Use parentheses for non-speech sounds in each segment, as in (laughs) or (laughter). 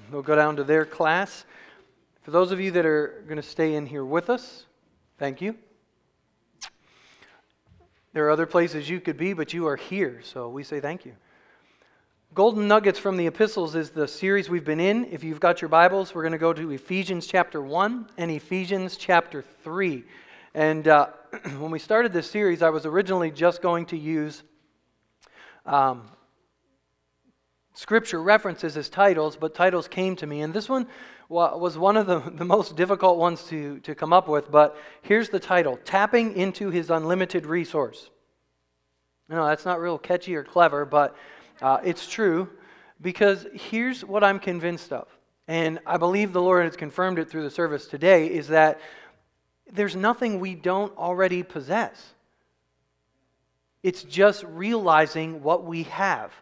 (clears throat) They'll go down to their class. For those of you that are going to stay in here with us, thank you. There are other places you could be, but you are here, so we say thank you. Golden Nuggets from the Epistles is the series we've been in. If you've got your Bibles, we're going to go to Ephesians chapter 1 and Ephesians chapter 3. And uh, (clears throat) when we started this series, I was originally just going to use um, scripture references as titles, but titles came to me. And this one was one of the, (laughs) the most difficult ones to, to come up with, but here's the title Tapping into His Unlimited Resource. No, that's not real catchy or clever, but uh, it's true because here's what I'm convinced of. And I believe the Lord has confirmed it through the service today is that there's nothing we don't already possess. It's just realizing what we have.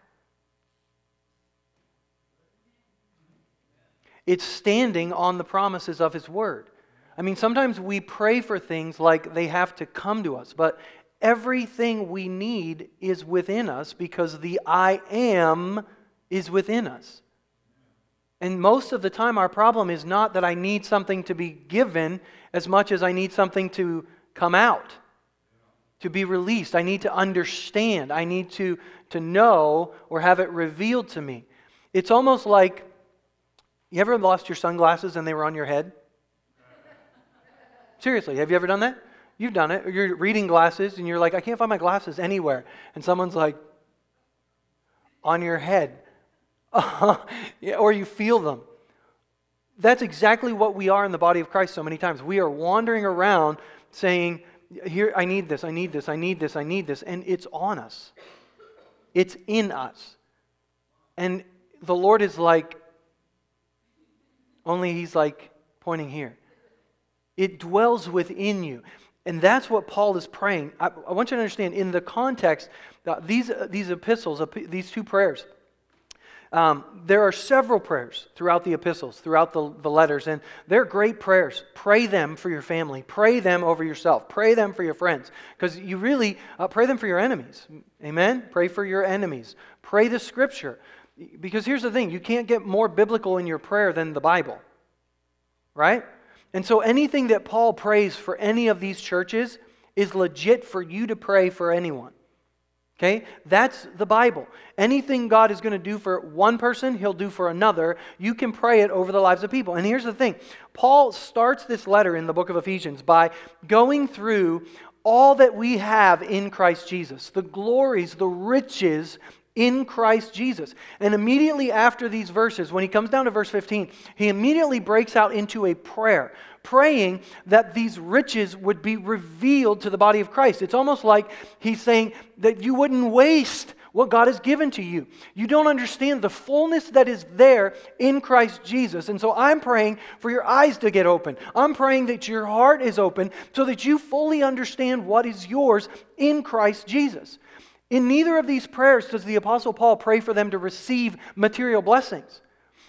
It's standing on the promises of His Word. I mean, sometimes we pray for things like they have to come to us, but everything we need is within us because the I am is within us. And most of the time, our problem is not that I need something to be given as much as I need something to come out, to be released. I need to understand. I need to, to know or have it revealed to me. It's almost like you ever lost your sunglasses and they were on your head? Seriously, have you ever done that? You've done it. You're reading glasses and you're like, I can't find my glasses anywhere. And someone's like, on your head. (laughs) or you feel them. That's exactly what we are in the body of Christ so many times. We are wandering around saying, Here, I need this, I need this, I need this, I need this. And it's on us, it's in us. And the Lord is like, only he's like pointing here. It dwells within you. And that's what Paul is praying. I, I want you to understand in the context, uh, these, uh, these epistles, uh, these two prayers, um, there are several prayers throughout the epistles, throughout the, the letters, and they're great prayers. Pray them for your family. Pray them over yourself. Pray them for your friends. Because you really uh, pray them for your enemies. Amen? Pray for your enemies. Pray the scripture. Because here's the thing you can't get more biblical in your prayer than the Bible, right? And so anything that Paul prays for any of these churches is legit for you to pray for anyone. Okay? That's the Bible. Anything God is going to do for one person, he'll do for another. You can pray it over the lives of people. And here's the thing Paul starts this letter in the book of Ephesians by going through all that we have in Christ Jesus the glories, the riches in Christ Jesus. And immediately after these verses, when he comes down to verse 15, he immediately breaks out into a prayer, praying that these riches would be revealed to the body of Christ. It's almost like he's saying that you wouldn't waste what God has given to you. You don't understand the fullness that is there in Christ Jesus. And so I'm praying for your eyes to get open. I'm praying that your heart is open so that you fully understand what is yours in Christ Jesus. In neither of these prayers does the Apostle Paul pray for them to receive material blessings.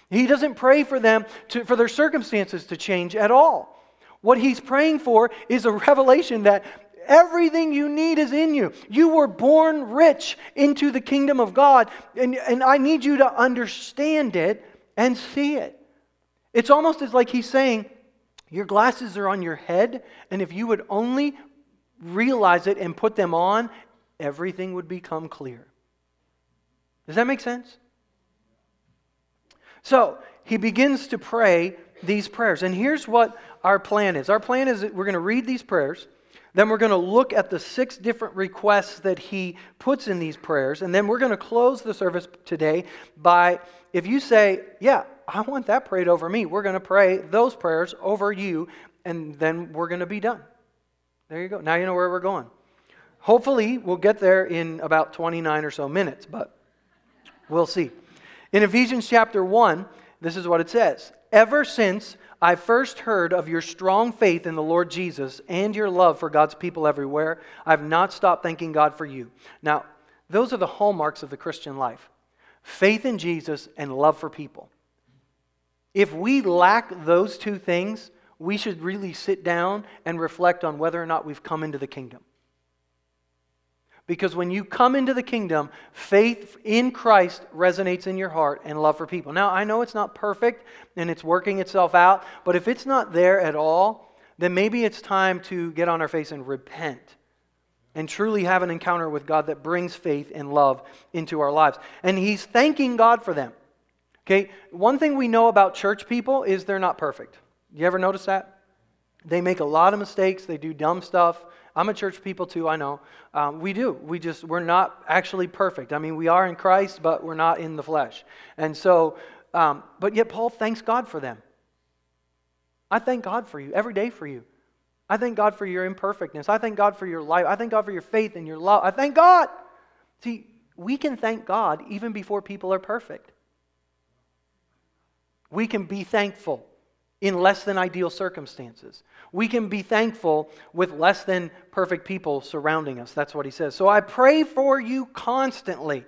He doesn't pray for them to, for their circumstances to change at all. What he's praying for is a (laughs) revelation that everything you need is in you. You were born rich into the kingdom of God, and, and I need you to understand it and see it. It's almost as like he's saying, Your glasses are on your head, and if you would only realize it and put them on everything would become clear. Does that make sense? So he begins to pray these prayers. And here's what our plan is our plan is that we're going to read these prayers. Then we're going to look at the six different requests that he puts in these prayers. And then we're going to close the service today by, if you say, Yeah, I want that prayed over me, we're going to pray those prayers over you. And then we're going to be done. There you go. Now you know where we're going. Hopefully, we'll get there in about 29 or so minutes, but we'll see. In Ephesians chapter 1, this is what it says Ever since I first heard of your strong faith in the Lord Jesus and your love for God's people everywhere, I've not stopped thanking God for you. Now, those are the hallmarks of the Christian life faith in Jesus and love for people. If we lack those two things, we should really sit down and reflect on whether or not we've come into the kingdom. Because when you come into the kingdom, faith in Christ resonates in your heart and love for people. Now, I know it's not perfect and it's working itself out, but if it's not there at all, then maybe it's time to get on our face and repent and truly have an encounter with God that brings faith and love into our lives. And He's thanking God for them. Okay, one thing we know about church people is they're not perfect. You ever notice that? They make a lot of mistakes, they do dumb stuff. I'm a church people too, I know. Um, we do. We just, we're not actually perfect. I mean, we are in Christ, but we're not in the flesh. And so, um, but yet Paul thanks God for them. I thank God for you every day for you. I thank God for your imperfectness. I thank God for your life. I thank God for your faith and your love. I thank God. See, we can thank God even before people are perfect. We can be thankful in less than ideal circumstances. We can be thankful with less than perfect people surrounding us. That's what he says. So I pray for you constantly,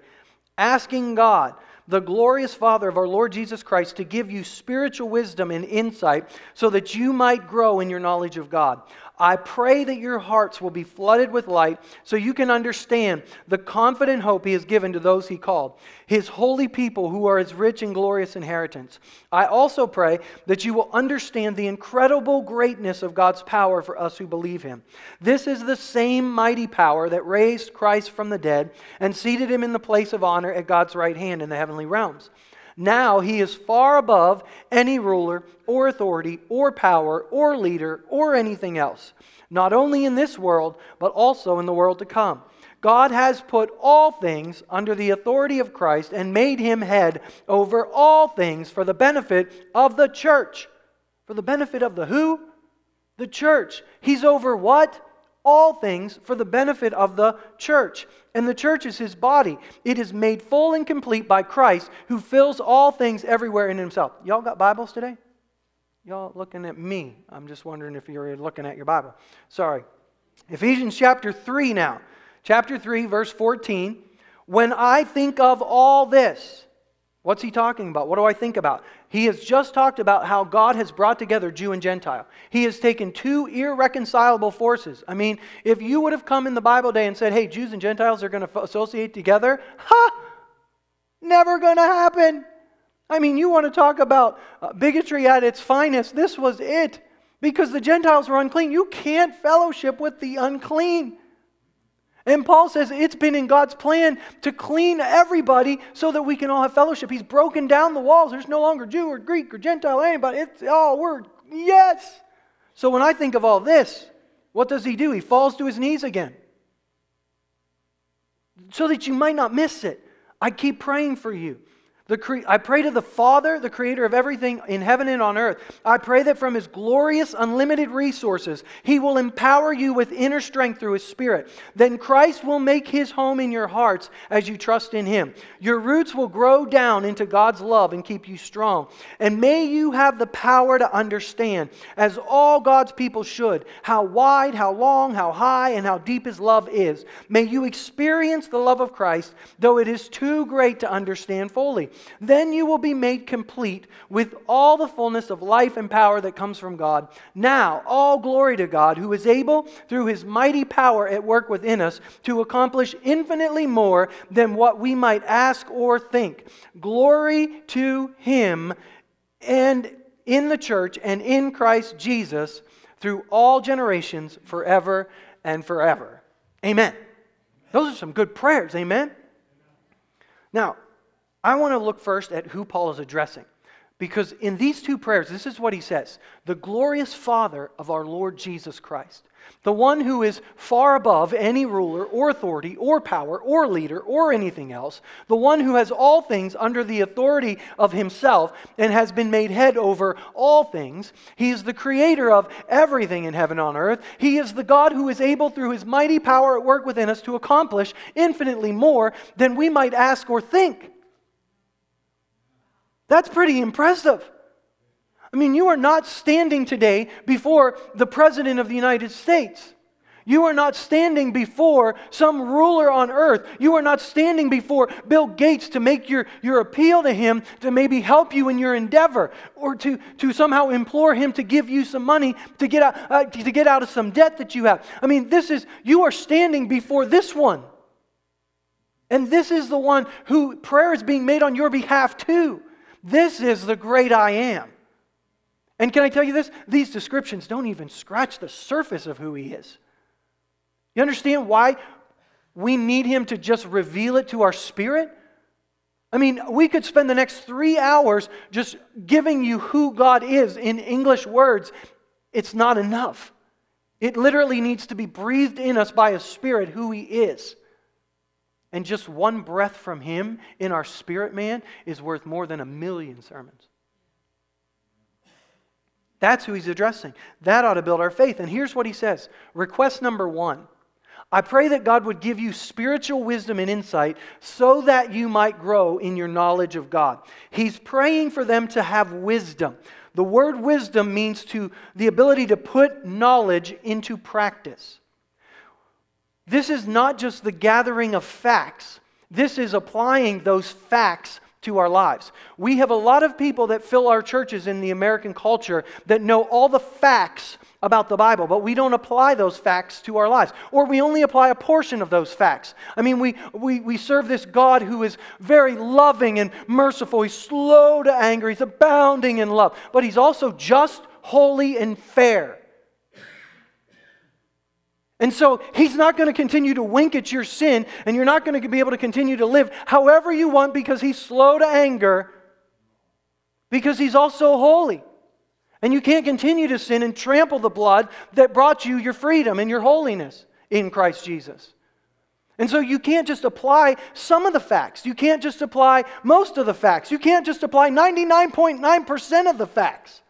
asking God, the glorious Father of our Lord Jesus Christ, to give you spiritual wisdom and insight so that you might grow in your knowledge of God. I pray that your hearts will be flooded with light so you can understand the confident hope He has given to those He called, His holy people who are His rich and glorious inheritance. I also pray that you will understand the incredible greatness of God's power for us who believe Him. This is the same mighty power that raised Christ from the dead and seated Him in the place of honor at God's right hand in the heavenly realms. Now he is far above any ruler or authority or power or leader or anything else, not only in this world, but also in the world to come. God has put all things under the authority of Christ and made him head over all things for the benefit of the church. For the benefit of the who? The church. He's over what? All things for the benefit of the church. And the church is his body. It is made full and complete by Christ, who fills all things everywhere in himself. Y'all got Bibles today? Y'all looking at me. I'm just wondering if you're looking at your Bible. Sorry. Ephesians chapter 3 now. Chapter 3, verse 14. When I think of all this, What's he talking about? What do I think about? He has just talked about how God has brought together Jew and Gentile. He has taken two irreconcilable forces. I mean, if you would have come in the Bible day and said, hey, Jews and Gentiles are going to associate together, ha! Never going to happen. I mean, you want to talk about uh, bigotry at its finest. This was it. Because the Gentiles were unclean. You can't fellowship with the unclean. And Paul says it's been in God's plan to clean everybody so that we can all have fellowship. He's broken down the walls. There's no longer Jew or Greek or Gentile, anybody. It's all word. Yes. So when I think of all this, what does he do? He falls to his knees again. So that you might not miss it. I keep praying for you. Cre- I pray to the Father, the creator of everything in heaven and on earth. I pray that from his glorious, unlimited resources, he will empower you with inner strength through his Spirit. Then Christ will make his home in your hearts as you trust in him. Your roots will grow down into God's love and keep you strong. And may you have the power to understand, as all God's people should, how wide, how long, how high, and how deep his love is. May you experience the love of Christ, though it is too great to understand fully. Then you will be made complete with all the fullness of life and power that comes from God. Now, all glory to God, who is able, through his mighty power at work within us, to accomplish infinitely more than what we might ask or think. Glory to him and in the church and in Christ Jesus through all generations, forever and forever. Amen. Those are some good prayers. Amen. Now, I want to look first at who Paul is addressing. Because in these two prayers, this is what he says the glorious Father of our Lord Jesus Christ, the one who is far above any ruler or authority or power or leader or anything else, the one who has all things under the authority of himself and has been made head over all things. He is the creator of everything in heaven on earth. He is the God who is able, through his mighty power at work within us, to accomplish infinitely more than we might ask or think. That's pretty impressive. I mean, you are not standing today before the President of the United States. You are not standing before some ruler on earth. You are not standing before Bill Gates to make your, your appeal to him to maybe help you in your endeavor or to, to somehow implore him to give you some money to get, out, uh, to get out of some debt that you have. I mean, this is, you are standing before this one. And this is the one who prayer is being made on your behalf too. This is the great I am. And can I tell you this? These descriptions don't even scratch the surface of who he is. You understand why we need him to just reveal it to our spirit? I mean, we could spend the next three hours just giving you who God is in English words. It's not enough. It literally needs to be breathed in us by a spirit who he is. And just one breath from him in our spirit man is worth more than a million sermons. That's who he's addressing. That ought to build our faith. And here's what he says Request number one I pray that God would give you spiritual wisdom and insight so that you might grow in your knowledge of God. He's praying for them to have wisdom. The word wisdom means to the ability to put knowledge into practice. This is not just the gathering of facts. This is applying those facts to our lives. We have a lot of people that fill our churches in the American culture that know all the facts about the Bible, but we don't apply those facts to our lives. Or we only apply a portion of those facts. I mean, we, we, we serve this God who is very loving and merciful. He's slow to anger, he's abounding in love, but he's also just, holy, and fair. And so he's not going to continue to wink at your sin, and you're not going to be able to continue to live however you want because he's slow to anger, because he's also holy. And you can't continue to sin and trample the blood that brought you your freedom and your holiness in Christ Jesus. And so you can't just apply some of the facts. You can't just apply most of the facts. You can't just apply 99.9% of the facts.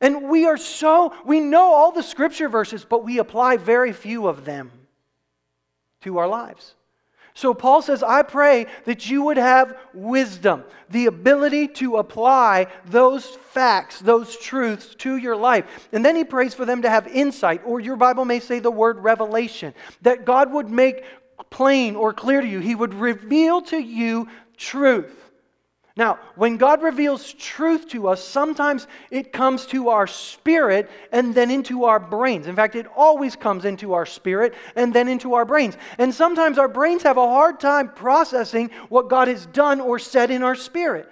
And we are so, we know all the scripture verses, but we apply very few of them to our lives. So Paul says, I pray that you would have wisdom, the ability to apply those facts, those truths to your life. And then he prays for them to have insight, or your Bible may say the word revelation, that God would make plain or clear to you. He would reveal to you truth. Now, when God reveals truth to us, sometimes it comes to our spirit and then into our brains. In fact, it always comes into our spirit and then into our brains. And sometimes our brains have a hard time processing what God has done or said in our spirit.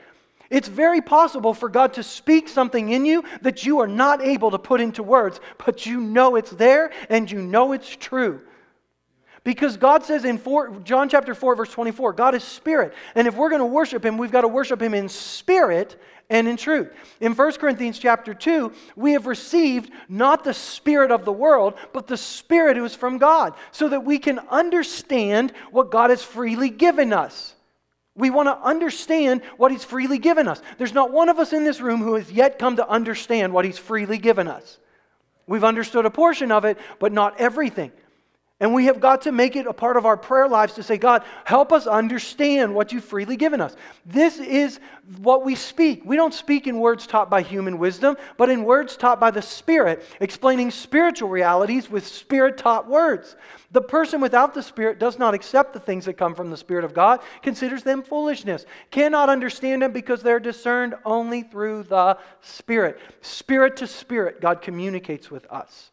It's very possible for God to speak something in you that you are not able to put into words, but you know it's there and you know it's true. Because God says in four, John chapter 4, verse 24, God is spirit. And if we're going to worship him, we've got to worship him in spirit and in truth. In 1 Corinthians chapter 2, we have received not the spirit of the world, but the spirit who is from God, so that we can understand what God has freely given us. We want to understand what He's freely given us. There's not one of us in this room who has yet come to understand what He's freely given us. We've understood a portion of it, but not everything. And we have got to make it a part of our prayer lives to say, God, help us understand what you've freely given us. This is what we speak. We don't speak in words taught by human wisdom, but in words taught by the Spirit, explaining spiritual realities with Spirit taught words. The person without the Spirit does not accept the things that come from the Spirit of God, considers them foolishness, cannot understand them because they're discerned only through the Spirit. Spirit to Spirit, God communicates with us.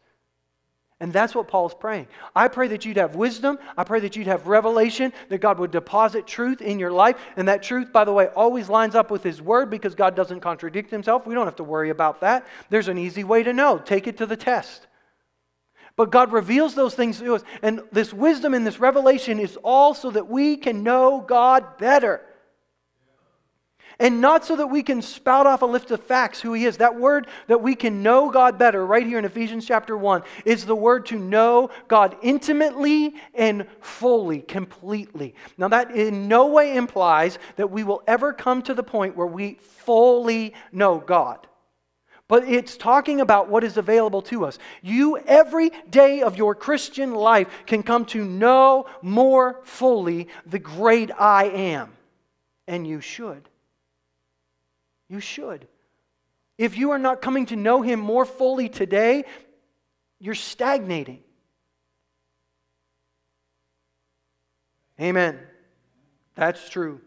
And that's what Paul's praying. I pray that you'd have wisdom. I pray that you'd have revelation, that God would deposit truth in your life. And that truth, by the way, always lines up with His Word because God doesn't contradict Himself. We don't have to worry about that. There's an easy way to know. Take it to the test. But God reveals those things to us. And this wisdom and this revelation is all so that we can know God better. And not so that we can spout off a list of facts who He is. That word that we can know God better, right here in Ephesians chapter 1, is the word to know God intimately and fully, completely. Now, that in no way implies that we will ever come to the point where we fully know God. But it's talking about what is available to us. You, every day of your Christian life, can come to know more fully the great I am. And you should. You should. If you are not coming to know Him more fully today, you're stagnating. Amen. That's true.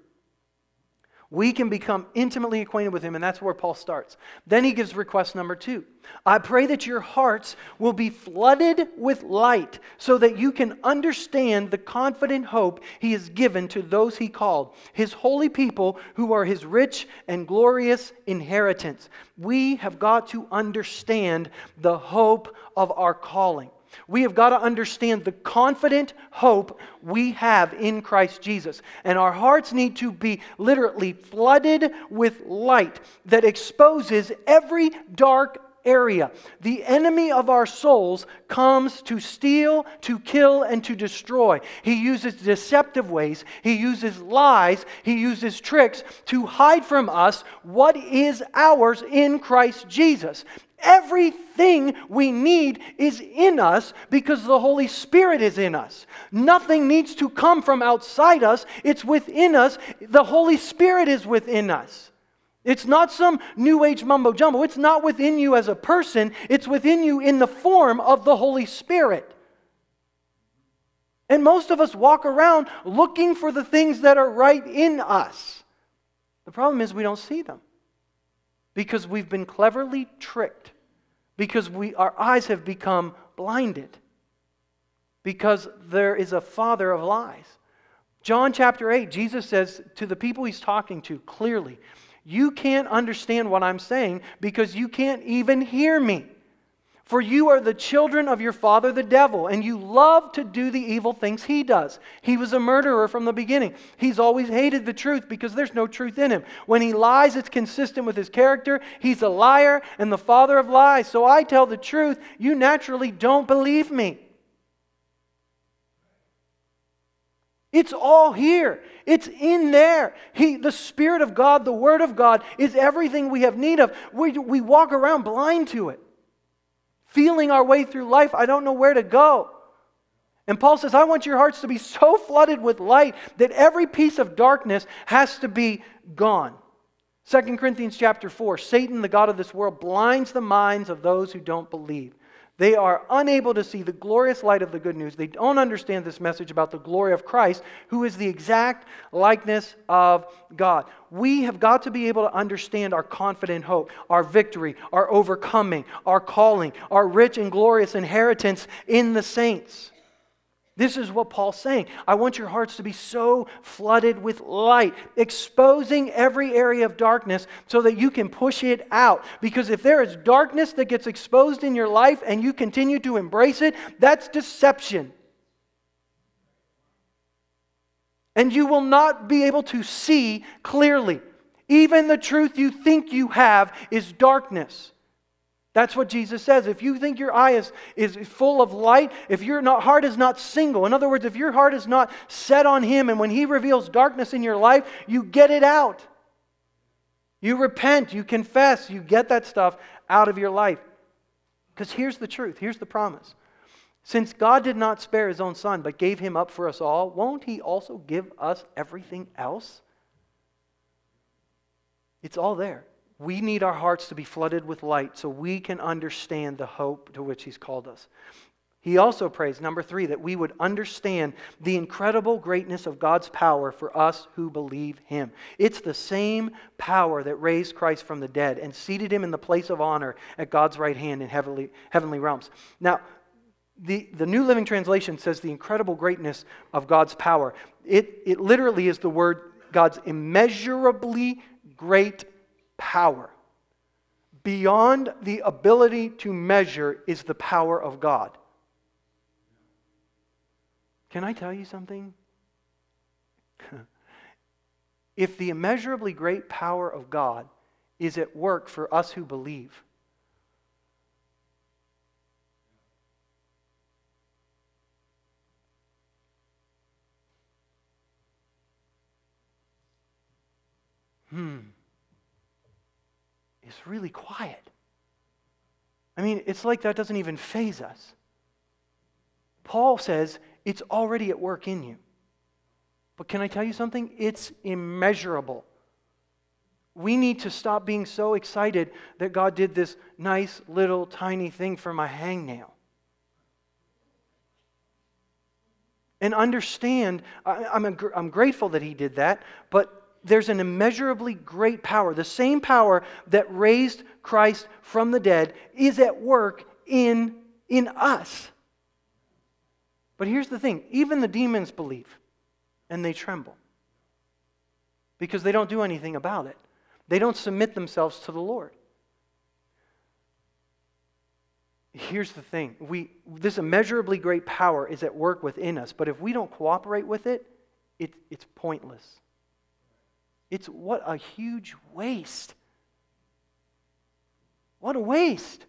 We can become intimately acquainted with him, and that's where Paul starts. Then he gives request number two I pray that your hearts will be flooded with light so that you can understand the confident hope he has given to those he called, his holy people who are his rich and glorious inheritance. We have got to understand the hope of our calling. We have got to understand the confident hope we have in Christ Jesus. And our hearts need to be literally flooded with light that exposes every dark area. The enemy of our souls comes to steal, to kill, and to destroy. He uses deceptive ways, he uses lies, he uses tricks to hide from us what is ours in Christ Jesus. Everything we need is in us because the Holy Spirit is in us. Nothing needs to come from outside us, it's within us. The Holy Spirit is within us. It's not some new age mumbo jumbo. It's not within you as a person, it's within you in the form of the Holy Spirit. And most of us walk around looking for the things that are right in us. The problem is we don't see them because we've been cleverly tricked because we, our eyes have become blinded because there is a father of lies. John chapter 8, Jesus says to the people he's talking to clearly, You can't understand what I'm saying because you can't even hear me. For you are the children of your father, the devil, and you love to do the evil things he does. He was a murderer from the beginning. He's always hated the truth because there's no truth in him. When he lies, it's consistent with his character. He's a liar and the father of lies. So I tell the truth. You naturally don't believe me. It's all here. It's in there. He, the Spirit of God, the Word of God, is everything we have need of. We, we walk around blind to it feeling our way through life. I don't know where to go. And Paul says, I want your hearts to be so flooded with light that every piece of darkness has to be gone. 2 Corinthians chapter 4 Satan, the God of this world, blinds the minds of those who don't believe. They are unable to see the glorious light of the good news. They don't understand this message about the glory of Christ, who is the exact likeness of God. We have got to be able to understand our confident hope, our victory, our overcoming, our calling, our rich and glorious inheritance in the saints. This is what Paul's saying. I want your hearts to be so flooded with light, exposing every area of darkness so that you can push it out. Because if there is darkness that gets exposed in your life and you continue to embrace it, that's deception. And you will not be able to see clearly. Even the truth you think you have is darkness. That's what Jesus says. If you think your eye is, is full of light, if your not, heart is not single, in other words, if your heart is not set on Him, and when He reveals darkness in your life, you get it out. You repent, you confess, you get that stuff out of your life. Because here's the truth, here's the promise. Since God did not spare His own Son, but gave Him up for us all, won't He also give us everything else? It's all there. We need our hearts to be flooded with light so we can understand the hope to which He's called us. He also prays, number three, that we would understand the incredible greatness of God's power for us who believe Him. It's the same power that raised Christ from the dead and seated Him in the place of honor at God's right hand in heavenly, heavenly realms. Now, the, the New Living Translation says the incredible greatness of God's power. It, it literally is the word God's immeasurably great power. Beyond the ability to measure is the power of God. Can I tell you something? (laughs) if the immeasurably great power of God is at work for us who believe, hmm is really quiet. I mean, it's like that doesn't even phase us. Paul says it's already at work in you. But can I tell you something? It's immeasurable. We need to stop being so excited that God did this nice little tiny thing for my hangnail. And understand, I, am I'm, I'm grateful that He did that, but there's an immeasurably great power. The same power that raised Christ from the dead is at work in, in us. But here's the thing even the demons believe and they tremble because they don't do anything about it, they don't submit themselves to the Lord. Here's the thing we, this immeasurably great power is at work within us, but if we don't cooperate with it, it it's pointless. It's what a huge waste. What a waste.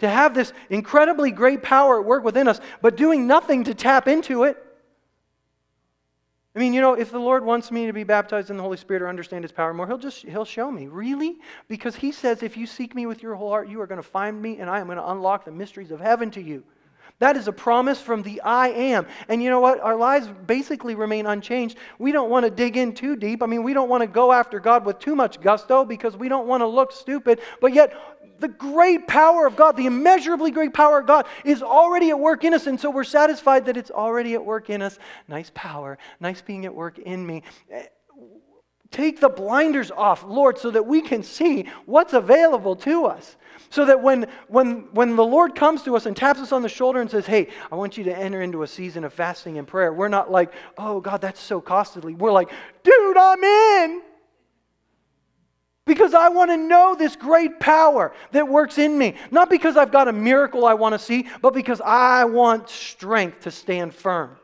To have this incredibly great power at work within us, but doing nothing to tap into it. I mean, you know, if the Lord wants me to be baptized in the Holy Spirit or understand his power more, he'll just he'll show me. Really? Because he says if you seek me with your whole heart, you are going to find me and I am going to unlock the mysteries of heaven to you. That is a promise from the I am. And you know what? Our lives basically remain unchanged. We don't want to dig in too deep. I mean, we don't want to go after God with too much gusto because we don't want to look stupid. But yet, the great power of God, the immeasurably great power of God, is already at work in us. And so we're satisfied that it's already at work in us. Nice power, nice being at work in me. Take the blinders off, Lord, so that we can see what's available to us. So that when, when, when the Lord comes to us and taps us on the shoulder and says, Hey, I want you to enter into a season of fasting and prayer, we're not like, Oh, God, that's so costly. We're like, Dude, I'm in. Because I want to know this great power that works in me. Not because I've got a miracle I want to see, but because I want strength to stand firm.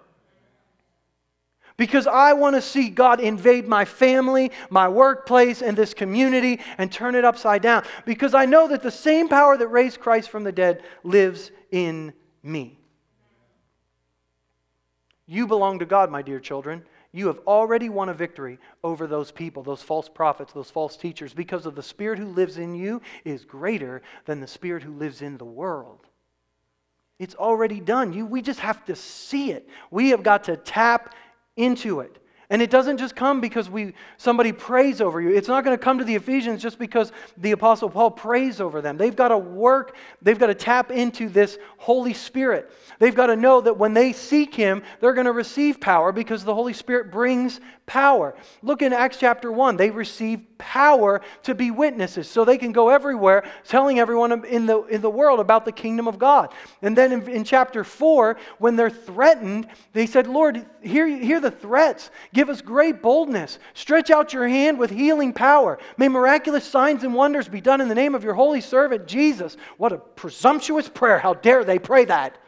Because I want to see God invade my family, my workplace, and this community and turn it upside down. Because I know that the same power that raised Christ from the dead lives in me. You belong to God, my dear children. You have already won a victory over those people, those false prophets, those false teachers, because of the Spirit who lives in you is greater than the Spirit who lives in the world. It's already done. You, we just have to see it. We have got to tap into it. And it doesn't just come because we somebody prays over you. It's not going to come to the Ephesians just because the apostle Paul prays over them. They've got to work, they've got to tap into this Holy Spirit. They've got to know that when they seek him, they're going to receive power because the Holy Spirit brings power. Look in Acts chapter 1. They receive power to be witnesses so they can go everywhere telling everyone in the, in the world about the kingdom of God. And then in, in chapter 4, when they're threatened, they said, Lord, hear, hear the threats. Give us great boldness. Stretch out your hand with healing power. May miraculous signs and wonders be done in the name of your holy servant, Jesus. What a presumptuous prayer. How dare they pray that?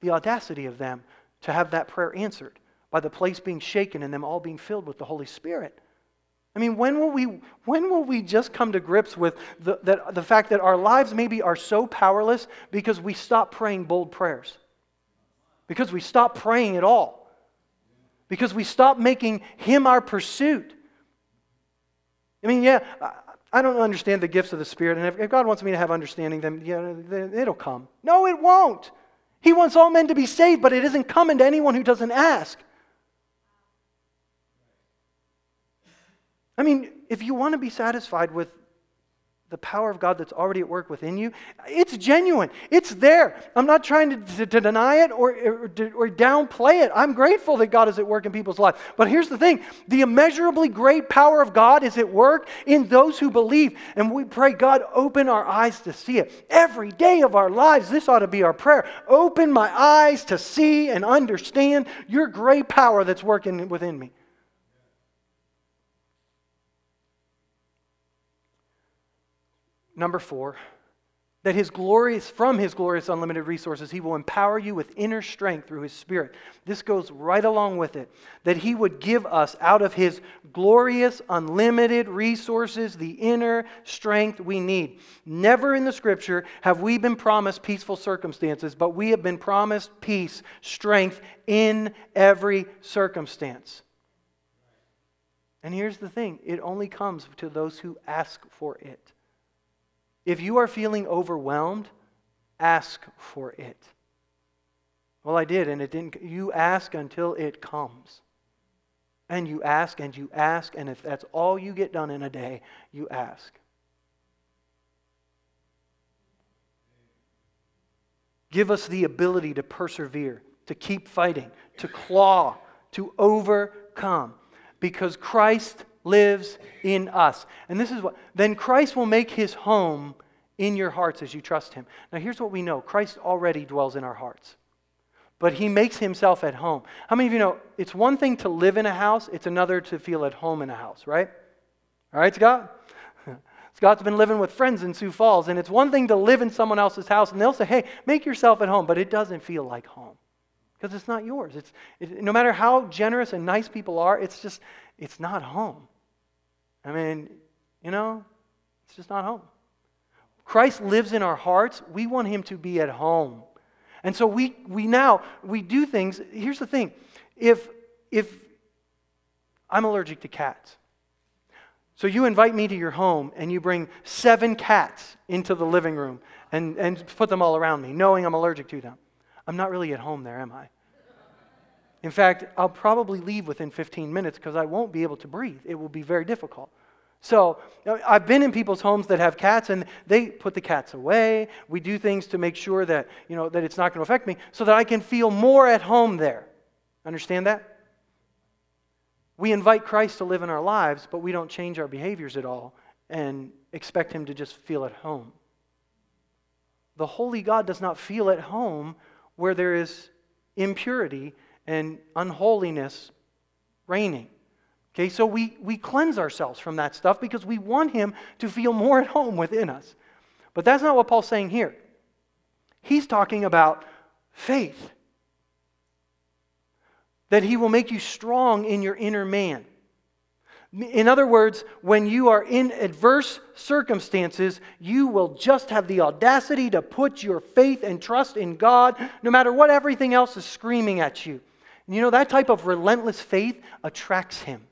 The audacity of them to have that prayer answered by the place being shaken and them all being filled with the Holy Spirit. I mean, when will we, when will we just come to grips with the, that, the fact that our lives maybe are so powerless because we stop praying bold prayers? Because we stop praying at all. Because we stop making Him our pursuit. I mean, yeah, I don't understand the gifts of the Spirit, and if God wants me to have understanding, then yeah, it'll come. No, it won't. He wants all men to be saved, but it isn't coming to anyone who doesn't ask. I mean, if you want to be satisfied with the power of God that's already at work within you, it's genuine. It's there. I'm not trying to, to, to deny it or, or, or, downplay it. I'm grateful that God is at work in people's lives. But here's the thing the immeasurably great power of God is at work in those who believe. And we pray, God, open our eyes to see it. Every day of our lives, this ought to be our prayer. Open my eyes to see and understand your great power that's working within me. Number four, that his glorious from his glorious unlimited resources he will empower you with inner strength through his spirit. This goes right along with it that he would give us out of his glorious unlimited resources the inner strength we need. Never in the scripture have we been promised peaceful circumstances but we have been promised peace strength in every circumstance. And here's the thing it only comes to those who ask for it if you are feeling overwhelmed, ask for it. Well, I did, and it didn't. You ask until it comes. And you ask and you ask, and if that's all you get done in a day, you ask. Give us the ability to persevere, to keep fighting, to claw, to overcome because Christ lives in us. And this is what, then Christ will make his home in your hearts as you trust him. Now, here's what we know Christ already dwells in our hearts, but he makes himself at home. How many of you know it's one thing to live in a house, it's another to feel at home in a house, right? All right, Scott? (laughs) Scott's been living with friends in Sioux Falls, and it's one thing to live in someone else's house, and they'll say, hey, make yourself at home, but it doesn't feel like home because it's not yours. It's, it, no matter how generous and nice people are, it's just, it's not home. I mean, you know, it's just not home. Christ lives in our hearts. We want him to be at home. And so we, we now, we do things. Here's the thing. If, if I'm allergic to cats, so you invite me to your home and you bring seven cats into the living room and, and put them all around me, knowing I'm allergic to them. I'm not really at home there, am I? In fact, I'll probably leave within 15 minutes because I won't be able to breathe. It will be very difficult. So uh, I've been in people's homes that have cats, and they put the cats away. We do things to make sure that you know that it's not going to affect me, so that I can feel more at home there. Understand that? We invite Christ to live in our lives, but we don't change our behaviors at all and expect Him to just feel at home. The Holy God does not feel at home where there is impurity and unholiness reigning. Okay, so we, we cleanse ourselves from that stuff because we want Him to feel more at home within us. But that's not what Paul's saying here. He's talking about faith. That He will make you strong in your inner man. In other words, when you are in adverse circumstances, you will just have the audacity to put your faith and trust in God no matter what everything else is screaming at you. And you know, that type of relentless faith attracts him.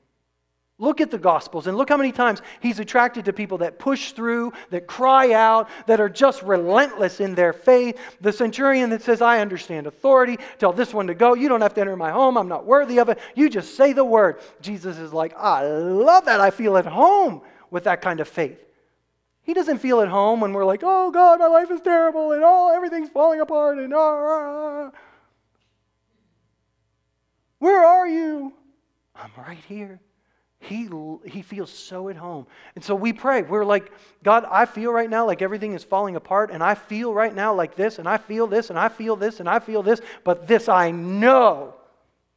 Look at the Gospels and look how many times he's attracted to people that push through, that cry out, that are just relentless in their faith. The centurion that says, I understand authority, tell this one to go. You don't have to enter my home. I'm not worthy of it. You just say the word. Jesus is like, I love that. I feel at home with that kind of faith. He doesn't feel at home when we're like, oh God, my life is terrible and oh, everything's falling apart and oh. Where are you? I'm right here. He, he feels so at home. And so we pray. We're like, God, I feel right now like everything is falling apart, and I feel right now like this, and I feel this, and I feel this, and I feel this, but this I know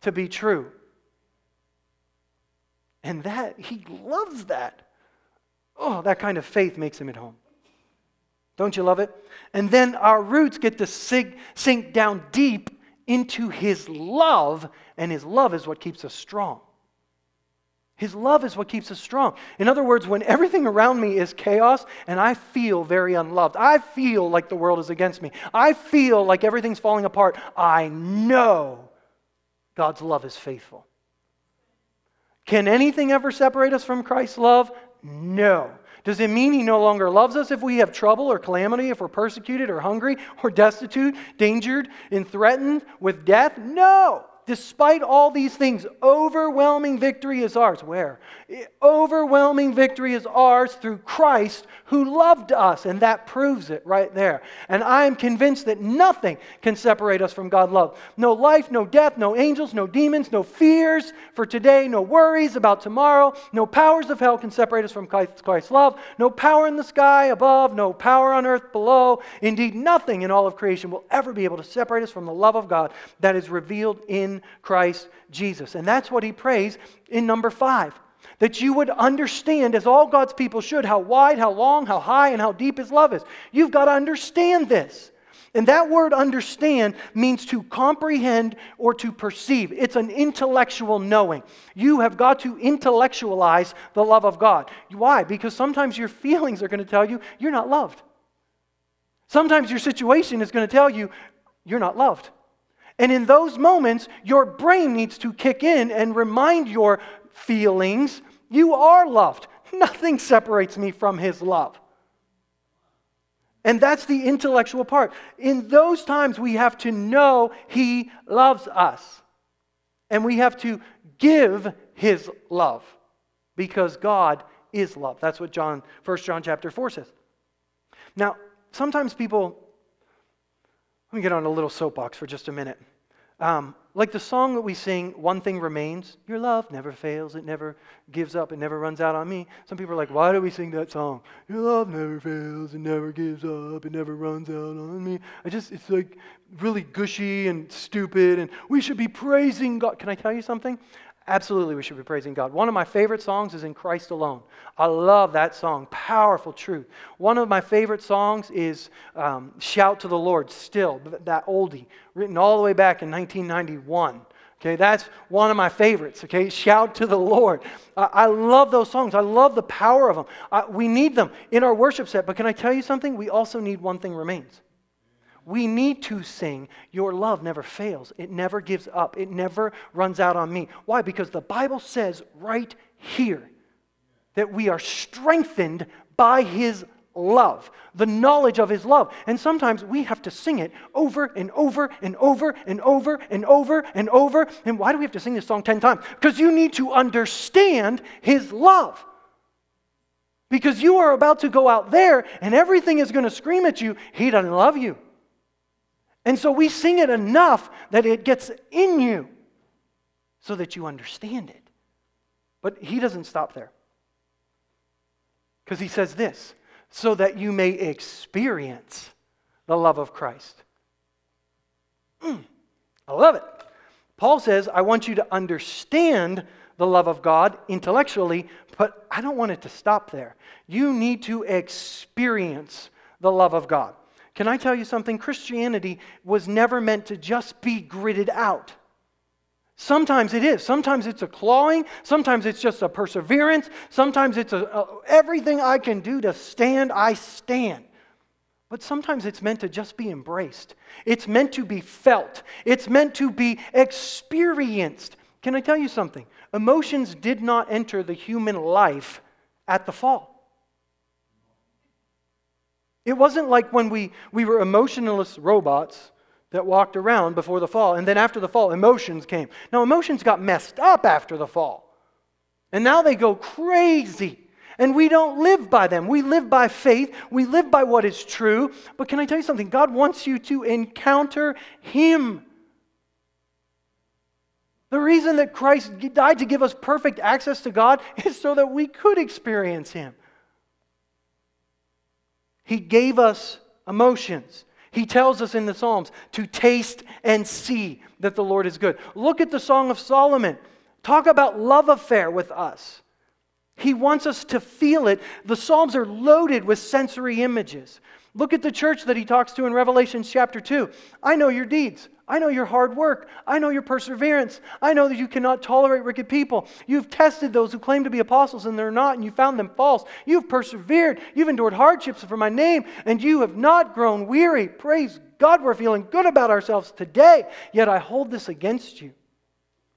to be true. And that, he loves that. Oh, that kind of faith makes him at home. Don't you love it? And then our roots get to sink, sink down deep into his love, and his love is what keeps us strong. His love is what keeps us strong. In other words, when everything around me is chaos and I feel very unloved, I feel like the world is against me, I feel like everything's falling apart, I know God's love is faithful. Can anything ever separate us from Christ's love? No. Does it mean he no longer loves us if we have trouble or calamity, if we're persecuted or hungry or destitute, endangered, and threatened with death? No. Despite all these things, overwhelming victory is ours. Where? Overwhelming victory is ours through Christ who loved us, and that proves it right there. And I am convinced that nothing can separate us from God's love. No life, no death, no angels, no demons, no fears for today, no worries about tomorrow, no powers of hell can separate us from Christ's love, no power in the sky above, no power on earth below. Indeed, nothing in all of creation will ever be able to separate us from the love of God that is revealed in Christ Jesus. And that's what he prays in number five. That you would understand, as all God's people should, how wide, how long, how high, and how deep His love is. You've got to understand this. And that word understand means to comprehend or to perceive. It's an intellectual knowing. You have got to intellectualize the love of God. Why? Because sometimes your feelings are going to tell you you're not loved. Sometimes your situation is going to tell you you're not loved. And in those moments, your brain needs to kick in and remind your feelings you are loved. (laughs) Nothing separates me from His love. And that's the intellectual part. In those times, we have to know He loves us. And we have to give His love because God is love. That's what John, 1 John chapter 4 says. Now, sometimes people let me get on a little soapbox for just a minute. Um, like the song that we sing, One Thing Remains, Your love never fails, it never gives up, it never runs out on me. Some people are like, Why do we sing that song? Your love never fails, it never gives up, it never runs out on me. I just, it's like really gushy and stupid, and we should be praising God. Can I tell you something? Absolutely, we should be praising God. One of my favorite songs is In Christ Alone. I love that song. Powerful truth. One of my favorite songs is um, Shout to the Lord, Still, that oldie, written all the way back in 1991. Okay, that's one of my favorites. Okay, shout to the Lord. Uh, I love those songs. I love the power of them. Uh, we need them in our worship set. But can I tell you something? We also need one thing remains we need to sing, Your love never fails. It never gives up. It never runs out on me. Why? Because the Bible says right here that we are strengthened by His love, the knowledge of His love. And sometimes we have to sing it over and over and over and over and over and over. And why do we have to sing this song 10 times? Because you need to understand His love. Because you are about to go out there and everything is going to scream at you, He doesn't love you. And so we sing it enough that it gets in you so that you understand it. But he doesn't stop there. Because he says this so that you may experience the love of Christ. Mm, I love it. Paul says, I want you to understand the love of God intellectually, but I don't want it to stop there. You need to experience the love of God. Can I tell you something? Christianity was never meant to just be gritted out. Sometimes it is. Sometimes it's a clawing. Sometimes it's just a perseverance. Sometimes it's a, a, everything I can do to stand, I stand. But sometimes it's meant to just be embraced. It's meant to be felt. It's meant to be experienced. Can I tell you something? Emotions did not enter the human life at the fall. It wasn't like when we, we were emotionless robots that walked around before the fall, and then after the fall, emotions came. Now, emotions got messed up after the fall. And now they go crazy. And we don't live by them. We live by faith. We live by what is true. But can I tell you something? God wants you to encounter Him. The reason that Christ died to give us perfect access to God is so that we could experience Him. He gave us emotions. He tells us in the Psalms to taste and see that the Lord is good. Look at the Song of Solomon. Talk about love affair with us. He wants us to feel it. The Psalms are loaded with sensory images. Look at the church that he talks to in Revelation chapter 2. I know your deeds. I know your hard work. I know your perseverance. I know that you cannot tolerate wicked people. You've tested those who claim to be apostles and they're not, and you found them false. You've persevered. You've endured hardships for my name, and you have not grown weary. Praise God, we're feeling good about ourselves today. Yet I hold this against you.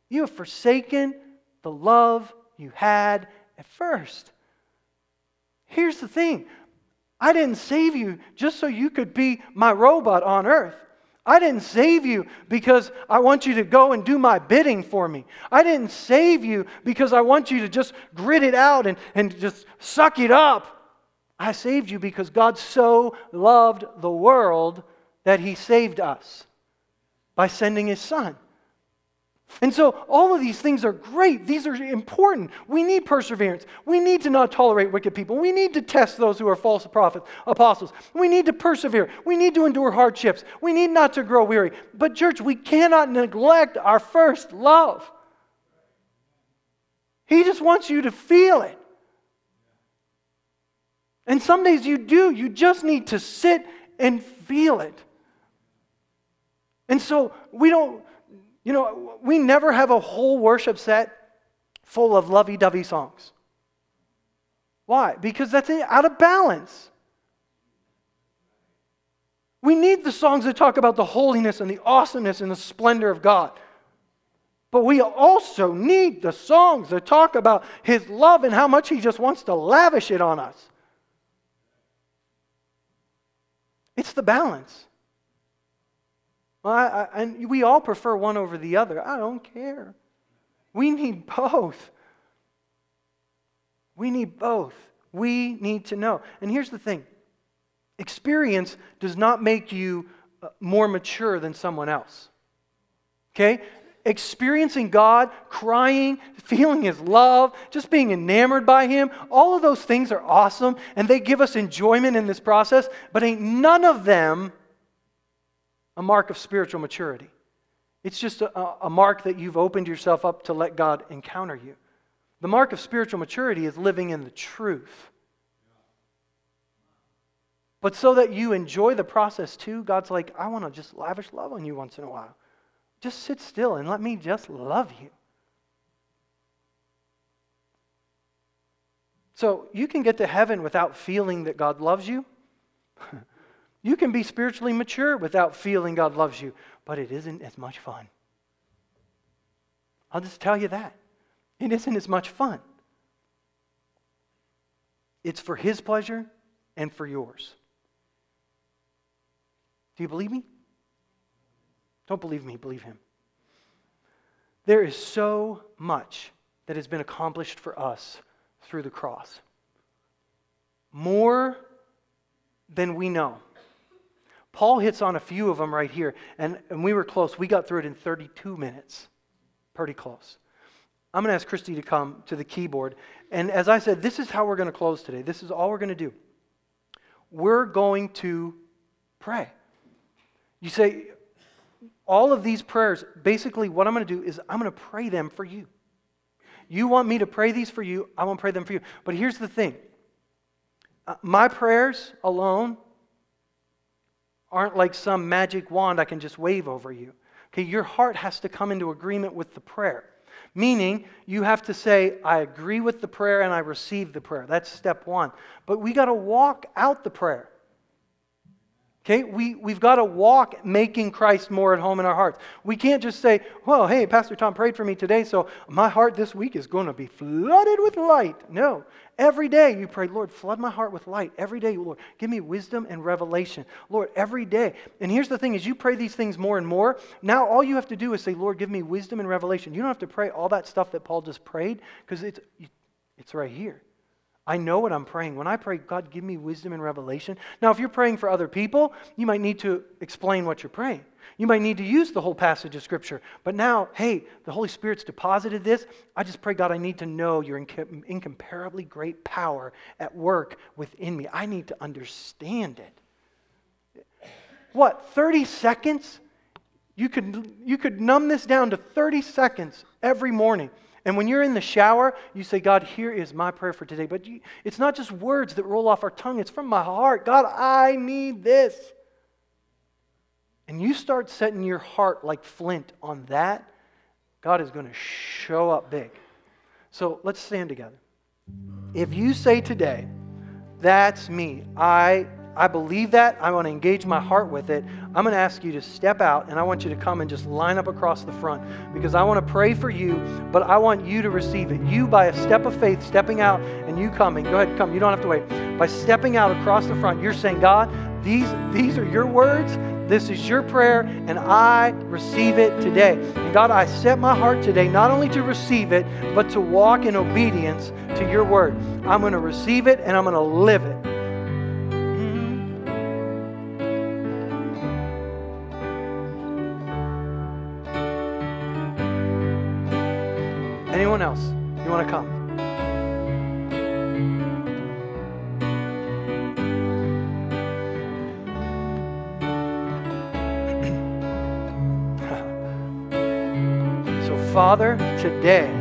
You have forsaken the love you had at first. Here's the thing I didn't save you just so you could be my robot on earth. I didn't save you because I want you to go and do my bidding for me. I didn't save you because I want you to just grit it out and, and just suck it up. I saved you because God so loved the world that he saved us by sending his son. And so, all of these things are great. These are important. We need perseverance. We need to not tolerate wicked people. We need to test those who are false prophets, apostles. We need to persevere. We need to endure hardships. We need not to grow weary. But, church, we cannot neglect our first love. He just wants you to feel it. And some days you do. You just need to sit and feel it. And so, we don't you know, we never have a whole worship set full of lovey dovey songs. Why? Because that's out of balance. We need the songs that talk about the holiness and the awesomeness and the splendor of God. But we also need the songs that talk about His love and how much He just wants to lavish it on us. It's the balance. Well, I, I, and we all prefer one over the other. I don't care. We need both. We need both. We need to know. And here's the thing experience does not make you uh, more mature than someone else. Okay? experiencing God, crying, feeling His love, just being enamored by Him, all of those things are awesome and they give us enjoyment in this process, but ain't none of them a mark of spiritual maturity. It's just a, a mark that you've opened yourself up to let God encounter you. The mark of spiritual maturity is living in the truth. But so that you enjoy the process too, God's like, I want to just lavish love on you once in a while. Just sit still and let me just love you. So you can get to heaven without feeling that God loves you. (laughs) you can be spiritually mature without feeling God loves you, but it isn't as much fun. I'll just tell you that. It isn't as much fun. It's for His pleasure and for yours. Do you believe me? Don't believe me, believe Him. There is so much that has been accomplished for us through the cross. More than we know. Paul hits on a few of them right here, and, and we were close. We got through it in 32 minutes. Pretty close. I'm going to ask Christy to come to the keyboard. And as I said, this is how we're going to close today. This is all we're going to do. We're going to pray. You say, all of these prayers, basically, what I'm going to do is I'm going to pray them for you. You want me to pray these for you, I won't pray them for you. But here's the thing uh, my prayers alone aren't like some magic wand I can just wave over you. Okay, your heart has to come into agreement with the prayer. Meaning, you have to say, I agree with the prayer and I receive the prayer. That's step one. But we got to walk out the prayer. Okay, we, we've got to walk making Christ more at home in our hearts. We can't just say, well, hey, Pastor Tom prayed for me today, so my heart this week is going to be flooded with light. No. Every day you pray, Lord, flood my heart with light. Every day, Lord, give me wisdom and revelation. Lord, every day. And here's the thing as you pray these things more and more, now all you have to do is say, Lord, give me wisdom and revelation. You don't have to pray all that stuff that Paul just prayed because it's, it's right here. I know what I'm praying. When I pray, God, give me wisdom and revelation. Now, if you're praying for other people, you might need to explain what you're praying. You might need to use the whole passage of Scripture. But now, hey, the Holy Spirit's deposited this. I just pray, God, I need to know your incomparably great power at work within me. I need to understand it. What, 30 seconds? You could, you could numb this down to 30 seconds every morning. And when you're in the shower, you say, God, here is my prayer for today. But you, it's not just words that roll off our tongue, it's from my heart. God, I need this. And you start setting your heart like flint on that, God is going to show up big. So let's stand together. If you say today, that's me, I I believe that. I want to engage my heart with it. I'm going to ask you to step out and I want you to come and just line up across the front because I want to pray for you, but I want you to receive it. You, by a step of faith, stepping out and you coming. Go ahead, come. You don't have to wait. By stepping out across the front, you're saying, God, these, these are your words. This is your prayer, and I receive it today. And God, I set my heart today not only to receive it, but to walk in obedience to your word. I'm going to receive it and I'm going to live it. Anyone else? You want to come? (clears throat) so, Father, today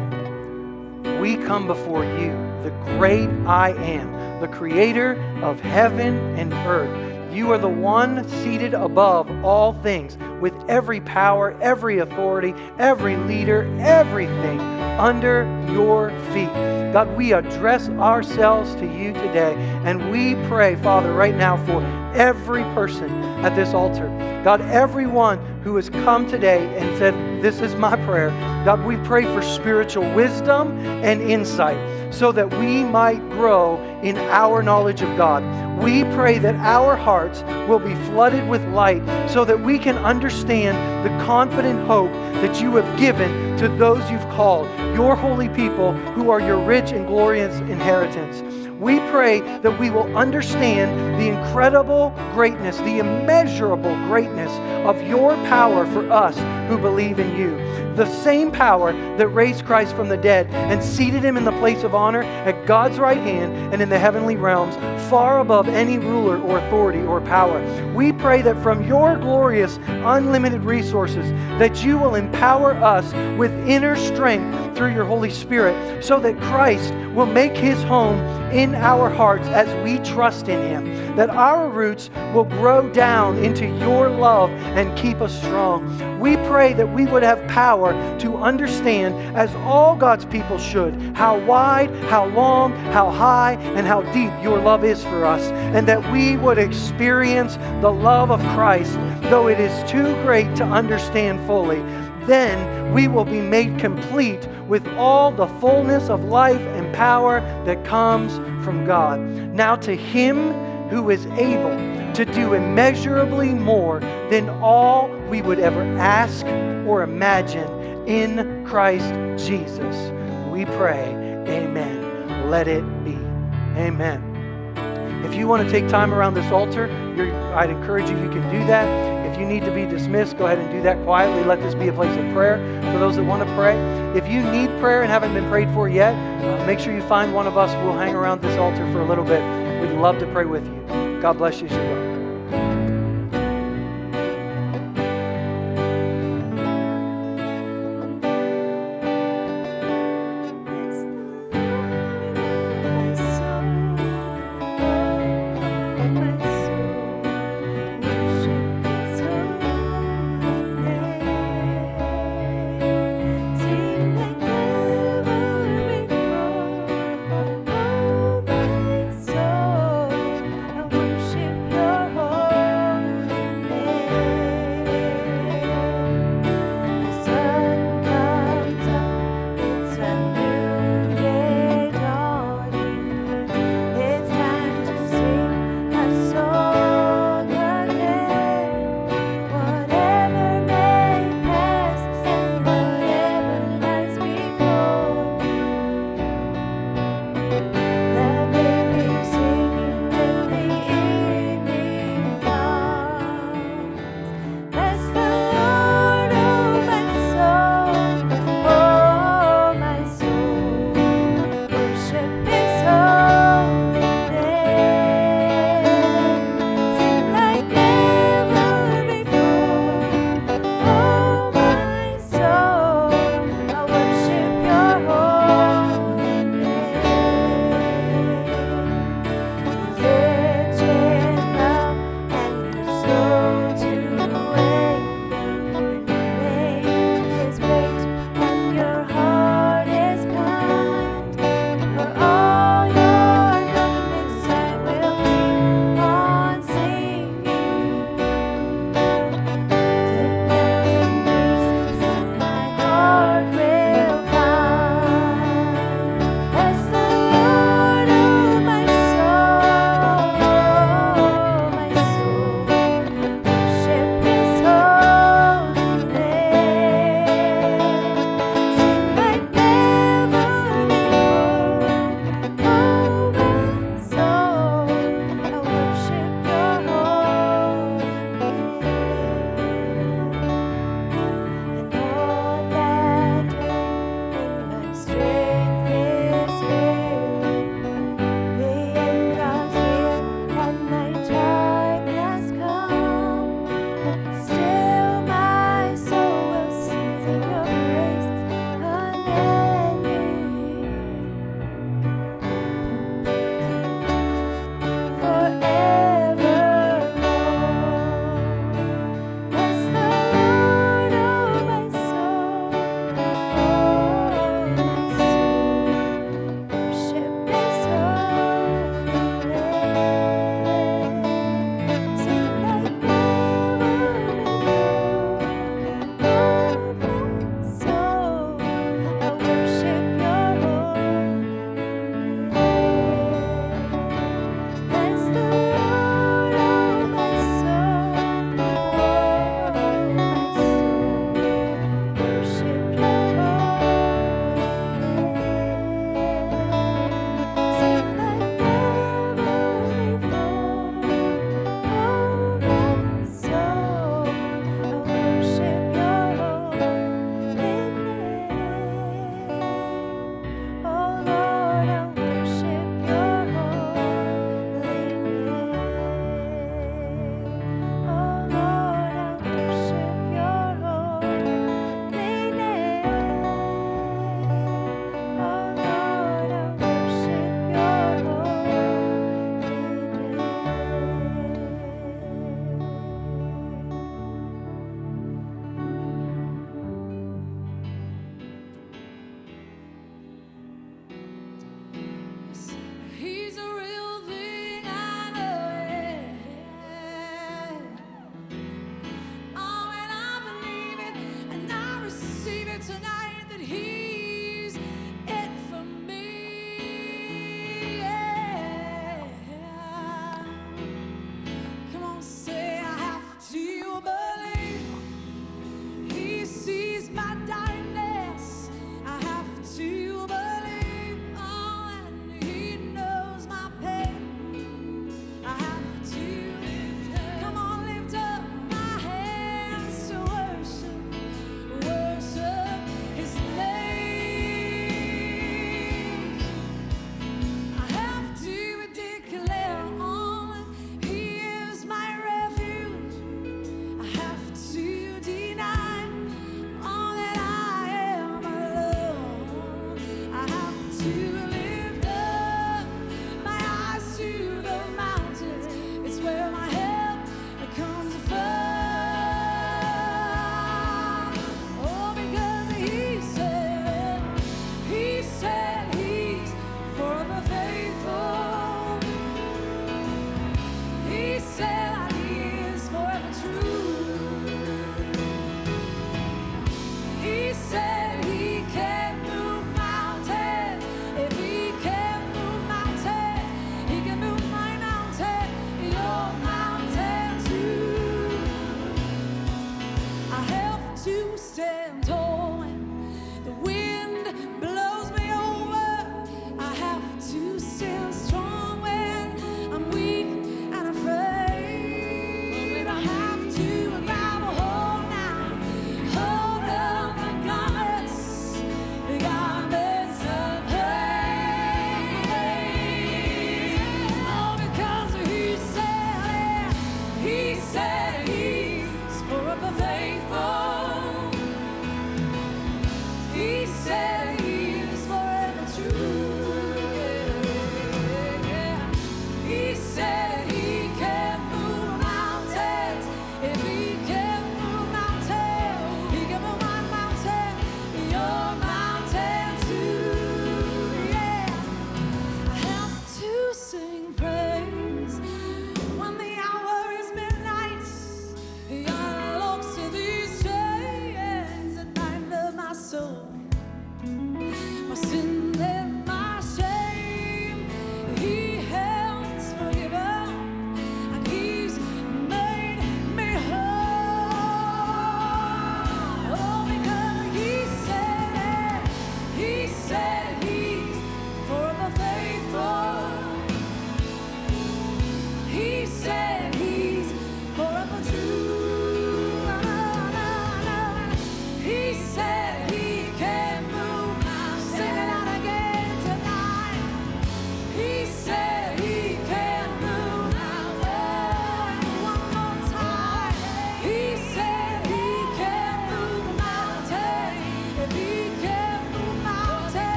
we come before you, the great I am, the creator of heaven and earth. You are the one seated above all things, with every power, every authority, every leader, everything under your feet. God, we address ourselves to you today and we pray, Father, right now for every person at this altar. God, everyone who has come today and said, This is my prayer. God, we pray for spiritual wisdom and insight so that we might grow in our knowledge of God. We pray that our hearts will be flooded with light so that we can understand the confident hope that you have given to those you've called, your holy people who are your rich and glorious inheritance. We pray that we will understand the incredible greatness, the immeasurable greatness of your power for us who believe in you. The same power that raised Christ from the dead and seated him in the place of honor at God's right hand and in the heavenly realms, far above any ruler or authority or power. We pray that from your glorious, unlimited resources, that you will empower us with inner strength through your Holy Spirit, so that Christ will make his home in our hearts as we trust in him, that our roots will grow down into your love and keep us strong. We pray that we would have power to understand, as all God's people should, how wide, how long, how high, and how deep your love is for us, and that we would experience the love of Christ, though it is too great to understand fully then we will be made complete with all the fullness of life and power that comes from God. Now, to Him who is able to do immeasurably more than all we would ever ask or imagine in Christ Jesus, we pray, Amen. Let it be. Amen. If you want to take time around this altar, I'd encourage you, you can do that. If you need to be dismissed, go ahead and do that quietly. Let this be a place of prayer for those that want to pray. If you need prayer and haven't been prayed for yet, uh, make sure you find one of us. We'll hang around this altar for a little bit. We'd love to pray with you. God bless you as you go.